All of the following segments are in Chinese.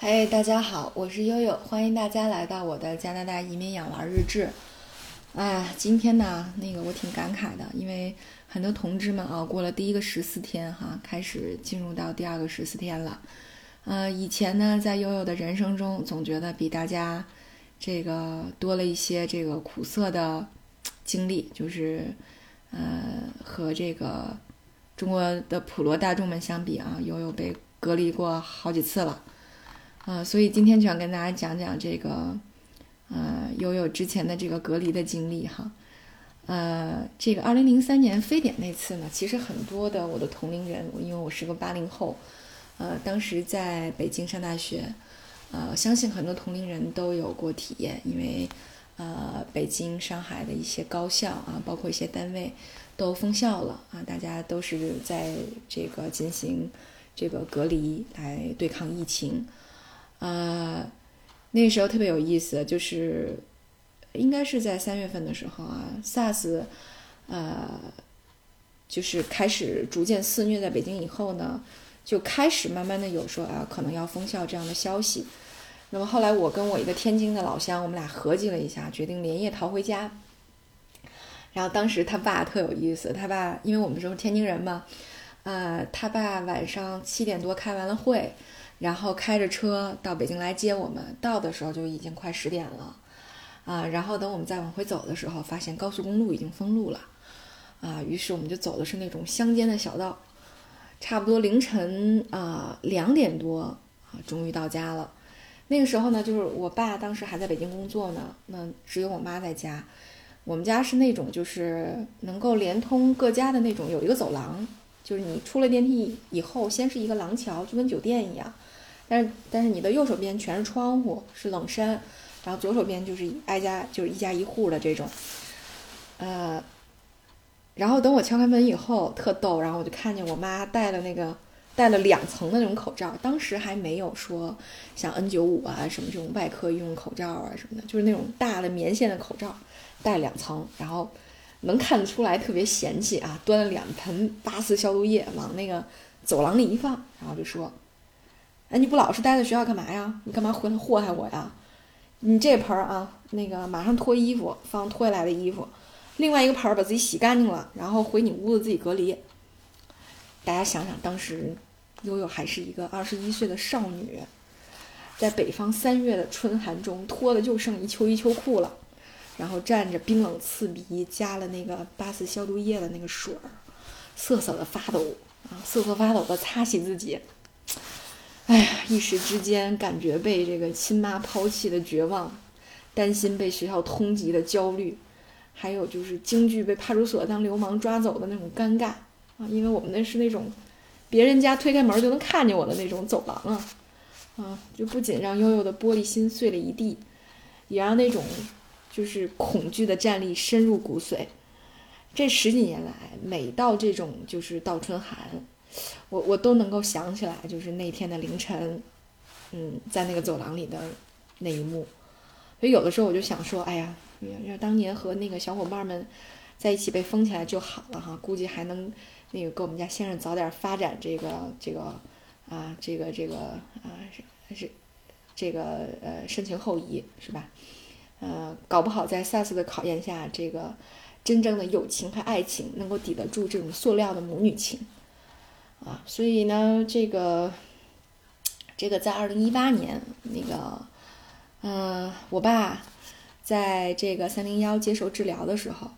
嗨，大家好，我是悠悠，欢迎大家来到我的加拿大移民养娃日志。哎，今天呢，那个我挺感慨的，因为很多同志们熬过了第一个十四天，哈，开始进入到第二个十四天了。呃，以前呢，在悠悠的人生中，总觉得比大家这个多了一些这个苦涩的经历，就是呃，和这个中国的普罗大众们相比啊，悠悠被隔离过好几次了。啊，所以今天就想跟大家讲讲这个，呃，悠悠之前的这个隔离的经历哈。呃，这个二零零三年非典那次呢，其实很多的我的同龄人，因为我是个八零后，呃，当时在北京上大学，呃，相信很多同龄人都有过体验，因为呃，北京、上海的一些高校啊，包括一些单位都封校了啊，大家都是在这个进行这个隔离来对抗疫情。呃，那时候特别有意思，就是应该是在三月份的时候啊，SARS，呃，就是开始逐渐肆虐在北京以后呢，就开始慢慢的有说啊，可能要封校这样的消息。那么后来我跟我一个天津的老乡，我们俩合计了一下，决定连夜逃回家。然后当时他爸特有意思，他爸因为我们都是天津人嘛，呃，他爸晚上七点多开完了会。然后开着车到北京来接我们，到的时候就已经快十点了，啊，然后等我们再往回走的时候，发现高速公路已经封路了，啊，于是我们就走的是那种乡间的小道，差不多凌晨啊两点多啊，终于到家了。那个时候呢，就是我爸当时还在北京工作呢，那只有我妈在家。我们家是那种就是能够连通各家的那种，有一个走廊，就是你出了电梯以后，先是一个廊桥，就跟酒店一样。但是但是你的右手边全是窗户，是冷山，然后左手边就是挨家就是一家一户的这种，呃，然后等我敲开门以后特逗，然后我就看见我妈戴了那个戴了两层的那种口罩，当时还没有说像 N95 啊什么这种外科医用口罩啊什么的，就是那种大的棉线的口罩，戴两层，然后能看得出来特别嫌弃啊，端了两盆八四消毒液往那个走廊里一放，然后就说。哎，你不老实待在学校干嘛呀？你干嘛回来祸害我呀？你这盆儿啊，那个马上脱衣服，放脱下来的衣服；另外一个盆儿把自己洗干净了，然后回你屋子自己隔离。大家想想，当时悠悠还是一个二十一岁的少女，在北方三月的春寒中，脱的就剩一秋衣秋裤了，然后蘸着冰冷刺鼻、加了那个八四消毒液的那个水儿，瑟瑟的发抖啊，瑟瑟发抖的擦洗自己。哎呀，一时之间感觉被这个亲妈抛弃的绝望，担心被学校通缉的焦虑，还有就是京剧被派出所当流氓抓走的那种尴尬啊！因为我们那是那种别人家推开门就能看见我的那种走廊啊，啊，就不仅让悠悠的玻璃心碎了一地，也让那种就是恐惧的战栗深入骨髓。这十几年来，每到这种就是倒春寒。我我都能够想起来，就是那天的凌晨，嗯，在那个走廊里的那一幕，所以有的时候我就想说，哎呀，要当年和那个小伙伴们在一起被封起来就好了哈，估计还能那个给我们家先生早点发展这个这个啊，这个这个啊是是这个呃深情厚谊是吧？呃，搞不好在 SARS 的考验下，这个真正的友情和爱情能够抵得住这种塑料的母女情。啊，所以呢，这个，这个在二零一八年，那个，嗯，我爸在这个三零幺接受治疗的时候，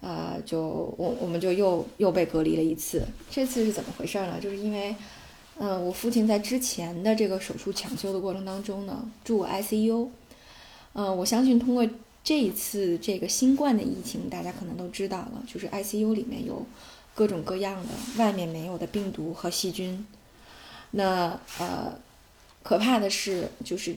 呃，就我我们就又又被隔离了一次。这次是怎么回事呢？就是因为，嗯，我父亲在之前的这个手术抢救的过程当中呢，住 ICU。嗯，我相信通过这一次这个新冠的疫情，大家可能都知道了，就是 ICU 里面有。各种各样的外面没有的病毒和细菌，那呃，可怕的是，就是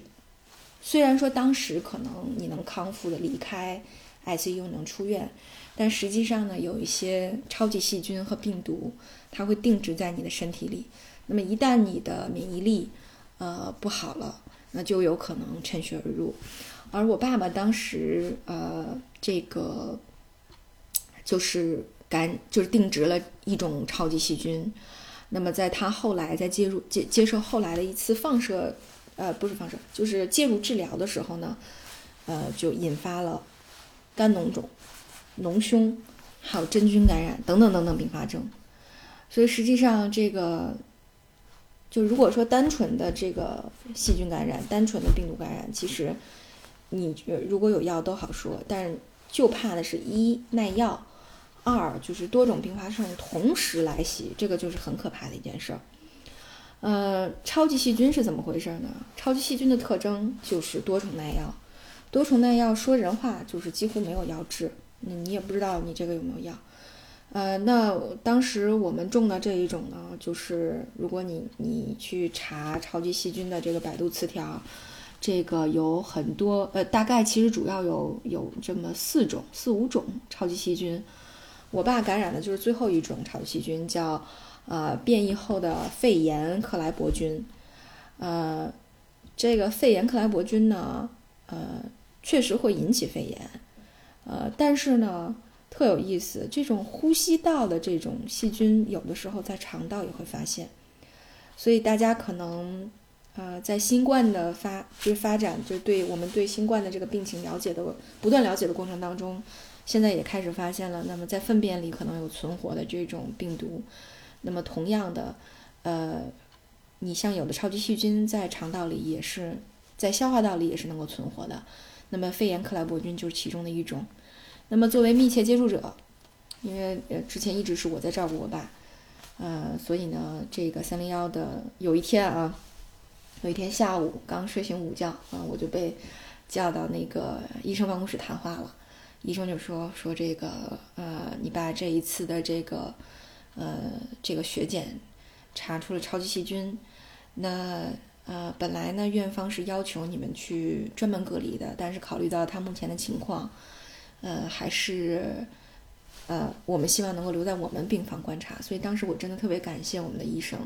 虽然说当时可能你能康复的离开 ICU 能出院，但实际上呢，有一些超级细菌和病毒，它会定植在你的身体里。那么一旦你的免疫力呃不好了，那就有可能趁虚而入。而我爸爸当时呃，这个就是。感就是定植了一种超级细菌，那么在他后来在介入接接受后来的一次放射呃，不是放射，就是介入治疗的时候呢，呃，就引发了肝脓肿、脓胸，还有真菌感染等等等等并发症。所以实际上这个，就如果说单纯的这个细菌感染、单纯的病毒感染，其实你如果有药都好说，但是就怕的是一耐药，二就是多种并发症同时来袭，这个就是很可怕的一件事儿。呃，超级细菌是怎么回事呢？超级细菌的特征就是多重耐药，多重耐药说人话就是几乎没有药治，那你也不知道你这个有没有药。呃，那当时我们种的这一种呢，就是如果你你去查超级细菌的这个百度词条，这个有很多，呃，大概其实主要有有这么四种四五种超级细菌。我爸感染的就是最后一种超级细菌，叫。呃，变异后的肺炎克莱伯菌，呃，这个肺炎克莱伯菌呢，呃，确实会引起肺炎，呃，但是呢，特有意思，这种呼吸道的这种细菌，有的时候在肠道也会发现，所以大家可能，呃，在新冠的发就是发展，就对我们对新冠的这个病情了解的不断了解的过程当中，现在也开始发现了，那么在粪便里可能有存活的这种病毒。那么同样的，呃，你像有的超级细菌在肠道里也是，在消化道里也是能够存活的。那么肺炎克莱伯菌就是其中的一种。那么作为密切接触者，因为呃之前一直是我在照顾我爸，呃，所以呢，这个三零幺的有一天啊，有一天下午刚睡醒午觉啊，我就被叫到那个医生办公室谈话了。医生就说说这个呃，你爸这一次的这个。呃，这个血检查出了超级细菌，那呃，本来呢，院方是要求你们去专门隔离的，但是考虑到他目前的情况，呃，还是呃，我们希望能够留在我们病房观察。所以当时我真的特别感谢我们的医生，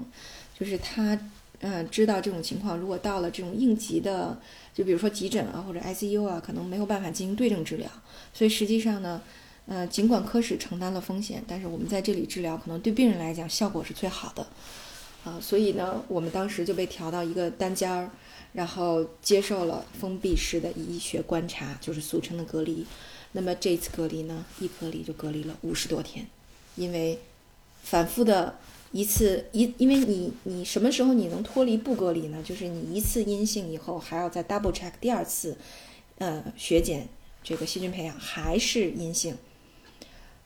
就是他呃知道这种情况，如果到了这种应急的，就比如说急诊啊或者 ICU 啊，可能没有办法进行对症治疗，所以实际上呢。呃，尽管科室承担了风险，但是我们在这里治疗，可能对病人来讲效果是最好的，啊，所以呢，我们当时就被调到一个单间儿，然后接受了封闭式的医学观察，就是俗称的隔离。那么这次隔离呢，一隔离就隔离了五十多天，因为反复的一次一，因为你你什么时候你能脱离不隔离呢？就是你一次阴性以后，还要再 double check 第二次，呃，血检这个细菌培养还是阴性。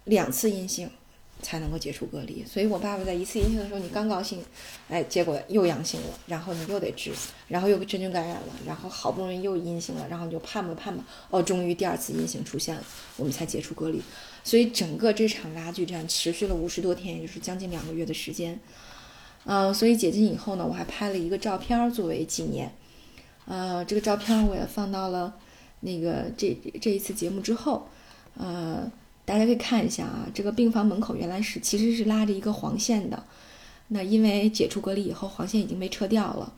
两次阴性才能够解除隔离，所以我爸爸在一次阴性的时候，你刚高兴，哎，结果又阳性了，然后你又得治，然后又真菌感染了，然后好不容易又阴性了，然后你就盼吧盼吧，哦，终于第二次阴性出现了，我们才解除隔离。所以整个这场拉锯战持续了五十多天，也就是将近两个月的时间。嗯，所以解禁以后呢，我还拍了一个照片作为纪念。呃，这个照片我也放到了那个这这一次节目之后，呃。大家可以看一下啊，这个病房门口原来是其实是拉着一个黄线的，那因为解除隔离以后，黄线已经被撤掉了。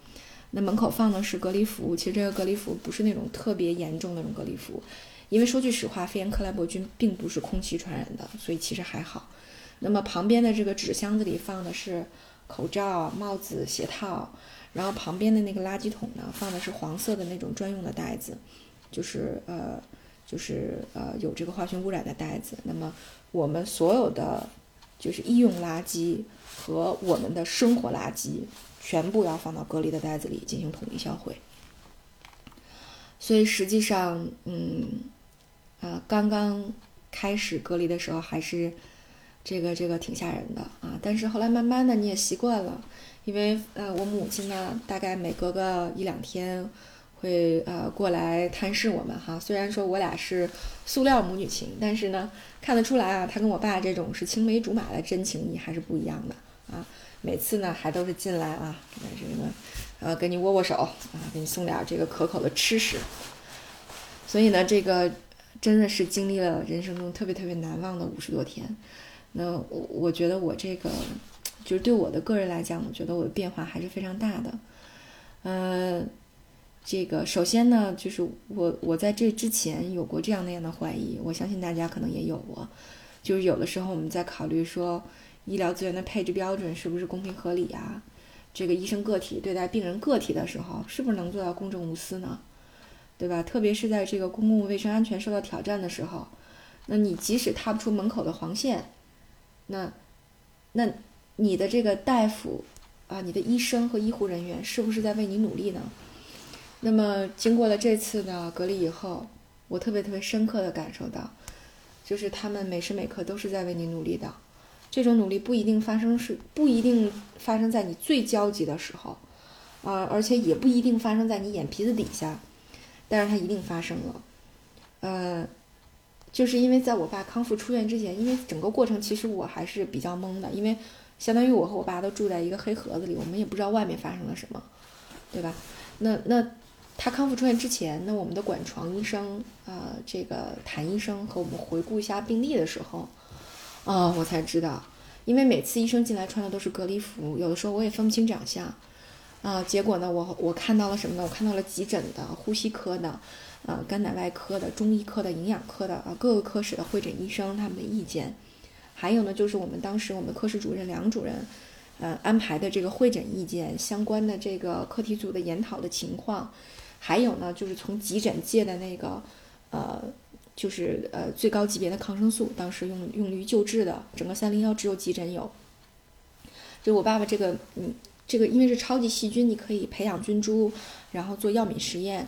那门口放的是隔离服，其实这个隔离服不是那种特别严重的那种隔离服，因为说句实话，肺炎克莱伯菌并不是空气传染的，所以其实还好。那么旁边的这个纸箱子里放的是口罩、帽子、鞋套，然后旁边的那个垃圾桶呢，放的是黄色的那种专用的袋子，就是呃。就是呃有这个化学污染的袋子，那么我们所有的就是医用垃圾和我们的生活垃圾全部要放到隔离的袋子里进行统一销毁。所以实际上，嗯，呃，刚刚开始隔离的时候还是这个这个挺吓人的啊，但是后来慢慢的你也习惯了，因为呃我母亲呢大概每隔个一两天。会呃过来探视我们哈，虽然说我俩是塑料母女情，但是呢看得出来啊，她跟我爸这种是青梅竹马的真情谊还是不一样的啊。每次呢还都是进来啊，这个呃跟你握握手啊，给你送点这个可口的吃食。所以呢，这个真的是经历了人生中特别特别难忘的五十多天。那我我觉得我这个就是对我的个人来讲，我觉得我的变化还是非常大的，嗯。这个首先呢，就是我我在这之前有过这样那样的怀疑，我相信大家可能也有过，就是有的时候我们在考虑说医疗资源的配置标准是不是公平合理啊？这个医生个体对待病人个体的时候，是不是能做到公正无私呢？对吧？特别是在这个公共卫生安全受到挑战的时候，那你即使踏不出门口的黄线，那，那你的这个大夫啊，你的医生和医护人员是不是在为你努力呢？那么经过了这次的隔离以后，我特别特别深刻的感受到，就是他们每时每刻都是在为你努力的。这种努力不一定发生是不一定发生在你最焦急的时候，啊，而且也不一定发生在你眼皮子底下，但是它一定发生了，呃，就是因为在我爸康复出院之前，因为整个过程其实我还是比较懵的，因为相当于我和我爸都住在一个黑盒子里，我们也不知道外面发生了什么，对吧？那那他康复出院之前，那我们的管床医生啊，这个谭医生和我们回顾一下病历的时候。哦，我才知道，因为每次医生进来穿的都是隔离服，有的时候我也分不清长相，啊，结果呢，我我看到了什么呢？我看到了急诊的、呼吸科的、呃，肝胆外科的、中医科的、营养科的啊，各个科室的会诊医生他们的意见，还有呢，就是我们当时我们科室主任梁主任，呃，安排的这个会诊意见，相关的这个课题组的研讨的情况，还有呢，就是从急诊借的那个，呃。就是呃最高级别的抗生素，当时用用于救治的，整个三零幺只有急诊有。就我爸爸这个，嗯，这个因为是超级细菌，你可以培养菌株，然后做药敏实验。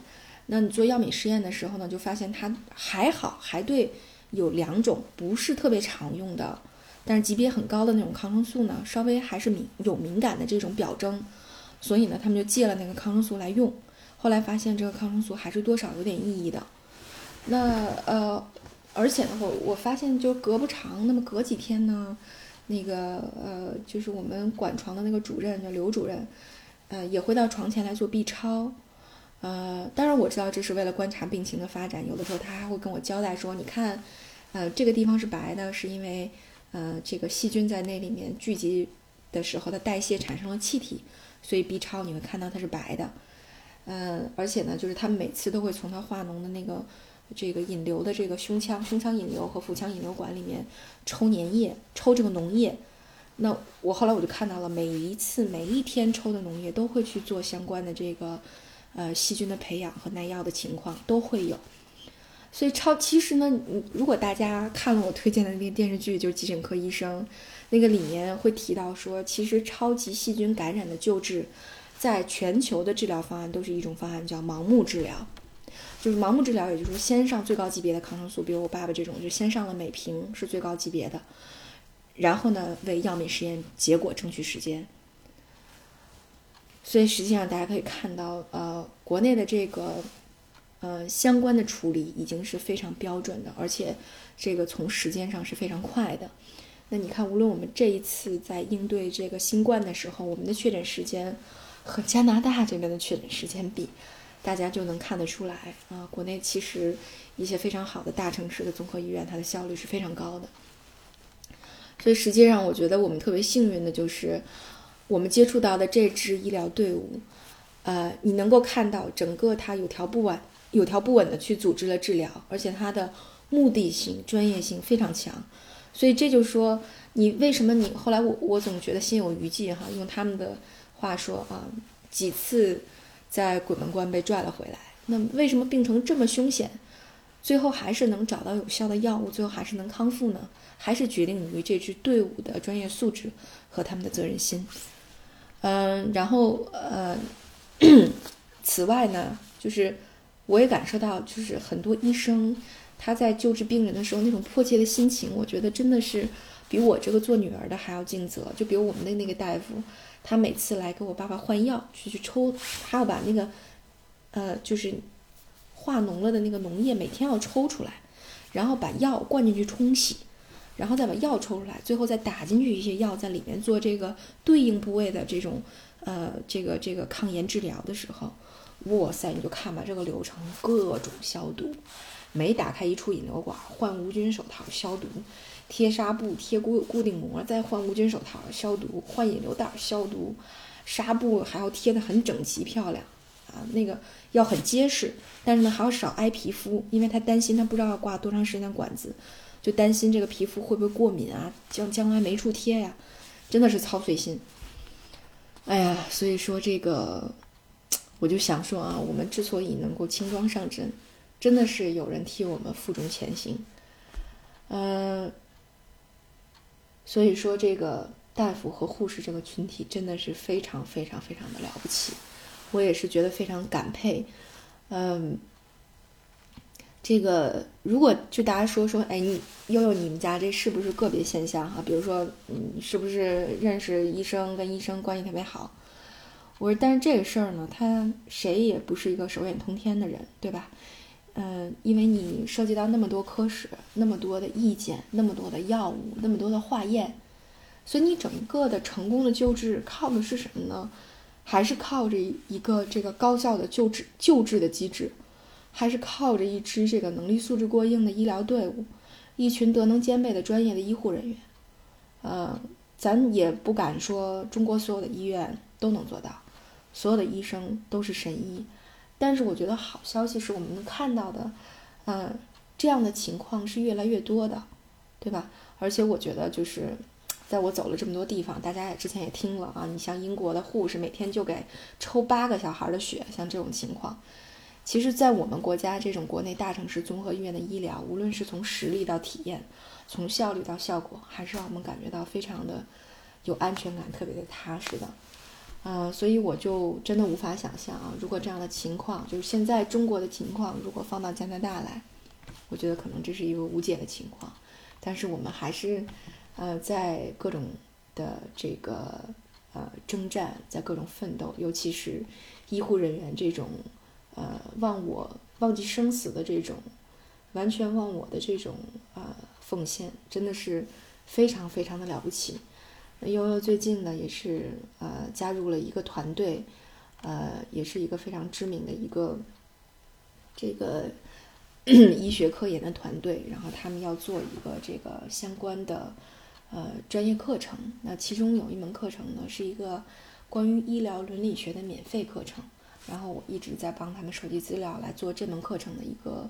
那你做药敏实验的时候呢，就发现它还好，还对有两种不是特别常用的，但是级别很高的那种抗生素呢，稍微还是敏有敏感的这种表征，所以呢，他们就借了那个抗生素来用。后来发现这个抗生素还是多少有点意义的。那呃，而且呢，我我发现就隔不长，那么隔几天呢，那个呃，就是我们管床的那个主任叫刘主任，呃，也会到床前来做 B 超，呃，当然我知道这是为了观察病情的发展，有的时候他还会跟我交代说，你看，呃，这个地方是白的，是因为呃这个细菌在那里面聚集的时候它代谢产生了气体，所以 B 超你会看到它是白的，嗯，而且呢，就是他每次都会从他化脓的那个。这个引流的这个胸腔、胸腔引流和腹腔引流管里面抽粘液，抽这个脓液。那我后来我就看到了，每一次每一天抽的脓液都会去做相关的这个呃细菌的培养和耐药的情况都会有。所以超其实呢，如果大家看了我推荐的那个电视剧，就是《急诊科医生》，那个里面会提到说，其实超级细菌感染的救治，在全球的治疗方案都是一种方案，叫盲目治疗。就是盲目治疗，也就是说先上最高级别的抗生素，比如我爸爸这种，就先上了美平是最高级别的，然后呢为药敏实验结果争取时间。所以实际上大家可以看到，呃，国内的这个呃相关的处理已经是非常标准的，而且这个从时间上是非常快的。那你看，无论我们这一次在应对这个新冠的时候，我们的确诊时间和加拿大这边的确诊时间比。大家就能看得出来啊，国内其实一些非常好的大城市的综合医院，它的效率是非常高的。所以实际上，我觉得我们特别幸运的就是，我们接触到的这支医疗队伍，呃，你能够看到整个它有条不紊、有条不紊的去组织了治疗，而且它的目的性、专业性非常强。所以这就说，你为什么你后来我我总觉得心有余悸哈，用他们的话说啊，几次。在鬼门关被拽了回来，那为什么病程这么凶险，最后还是能找到有效的药物，最后还是能康复呢？还是决定于这支队伍的专业素质和他们的责任心。嗯，然后呃，此外呢，就是我也感受到，就是很多医生他在救治病人的时候那种迫切的心情，我觉得真的是比我这个做女儿的还要尽责。就比如我们的那个大夫。他每次来给我爸爸换药，去去抽，他要把那个，呃，就是化脓了的那个脓液每天要抽出来，然后把药灌进去冲洗，然后再把药抽出来，最后再打进去一些药在里面做这个对应部位的这种，呃，这个这个抗炎治疗的时候，哇塞，你就看吧，这个流程各种消毒，每打开一处引流管，换无菌手套消毒。贴纱布，贴固固定膜，再换无菌手套消毒，换引流袋消毒，纱布还要贴得很整齐漂亮啊，那个要很结实，但是呢还要少挨皮肤，因为他担心他不知道要挂多长时间的管子，就担心这个皮肤会不会过敏啊，将将来没处贴呀，真的是操碎心。哎呀，所以说这个，我就想说啊，我们之所以能够轻装上阵，真的是有人替我们负重前行。呃，所以说这个大夫和护士这个群体真的是非常非常非常的了不起，我也是觉得非常感佩。嗯，这个如果就大家说说，哎，你悠悠你们家这是不是个别现象哈？比如说，嗯是不是认识医生，跟医生关系特别好？我说，但是这个事儿呢，他谁也不是一个手眼通天的人，对吧？嗯，因为你涉及到那么多科室，那么多的意见，那么多的药物，那么多的化验，所以你整个的成功的救治靠的是什么呢？还是靠着一个这个高效的救治救治的机制，还是靠着一支这个能力素质过硬的医疗队伍，一群德能兼备的专业的医护人员。呃，咱也不敢说中国所有的医院都能做到，所有的医生都是神医。但是我觉得好消息是我们能看到的，嗯，这样的情况是越来越多的，对吧？而且我觉得就是，在我走了这么多地方，大家也之前也听了啊，你像英国的护士每天就给抽八个小孩的血，像这种情况，其实，在我们国家这种国内大城市综合医院的医疗，无论是从实力到体验，从效率到效果，还是让我们感觉到非常的有安全感，特别的踏实的。呃，所以我就真的无法想象啊，如果这样的情况，就是现在中国的情况，如果放到加拿大来，我觉得可能这是一个无解的情况。但是我们还是，呃，在各种的这个呃征战，在各种奋斗，尤其是医护人员这种呃忘我、忘记生死的这种完全忘我的这种呃奉献，真的是非常非常的了不起。悠悠最近呢，也是呃加入了一个团队，呃，也是一个非常知名的一个这个 医学科研的团队。然后他们要做一个这个相关的呃专业课程。那其中有一门课程呢，是一个关于医疗伦理学的免费课程。然后我一直在帮他们收集资料，来做这门课程的一个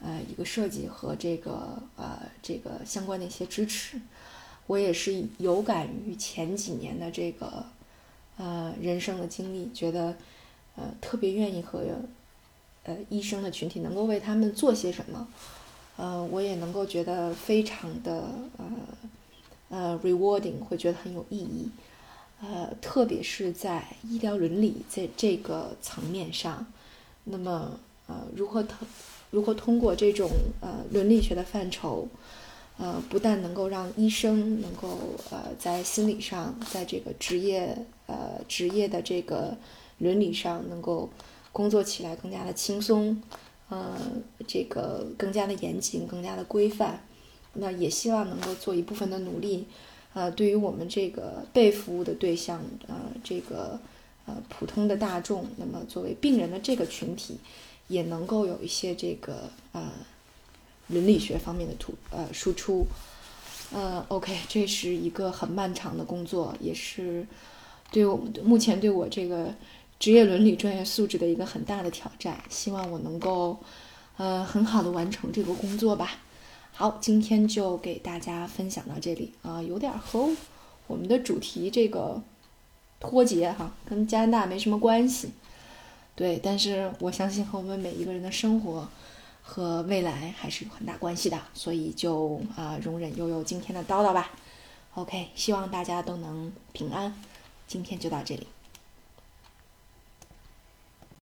呃一个设计和这个呃这个相关的一些支持。我也是有感于前几年的这个，呃，人生的经历，觉得，呃，特别愿意和，呃，医生的群体能够为他们做些什么，呃，我也能够觉得非常的，呃，呃，rewarding，会觉得很有意义，呃，特别是在医疗伦理在这个层面上，那么，呃，如何通，如何通过这种呃伦理学的范畴。呃，不但能够让医生能够呃在心理上，在这个职业呃职业的这个伦理上能够工作起来更加的轻松，呃，这个更加的严谨，更加的规范。那也希望能够做一部分的努力，呃，对于我们这个被服务的对象，呃，这个呃普通的大众，那么作为病人的这个群体，也能够有一些这个呃。伦理学方面的突呃输出，呃，OK，这是一个很漫长的工作，也是对我目前对我这个职业伦理专业素质的一个很大的挑战。希望我能够呃很好的完成这个工作吧。好，今天就给大家分享到这里啊，有点和我们的主题这个脱节哈，跟加拿大没什么关系。对，但是我相信和我们每一个人的生活。和未来还是有很大关系的，所以就啊容忍悠悠今天的叨叨吧。OK，希望大家都能平安。今天就到这里。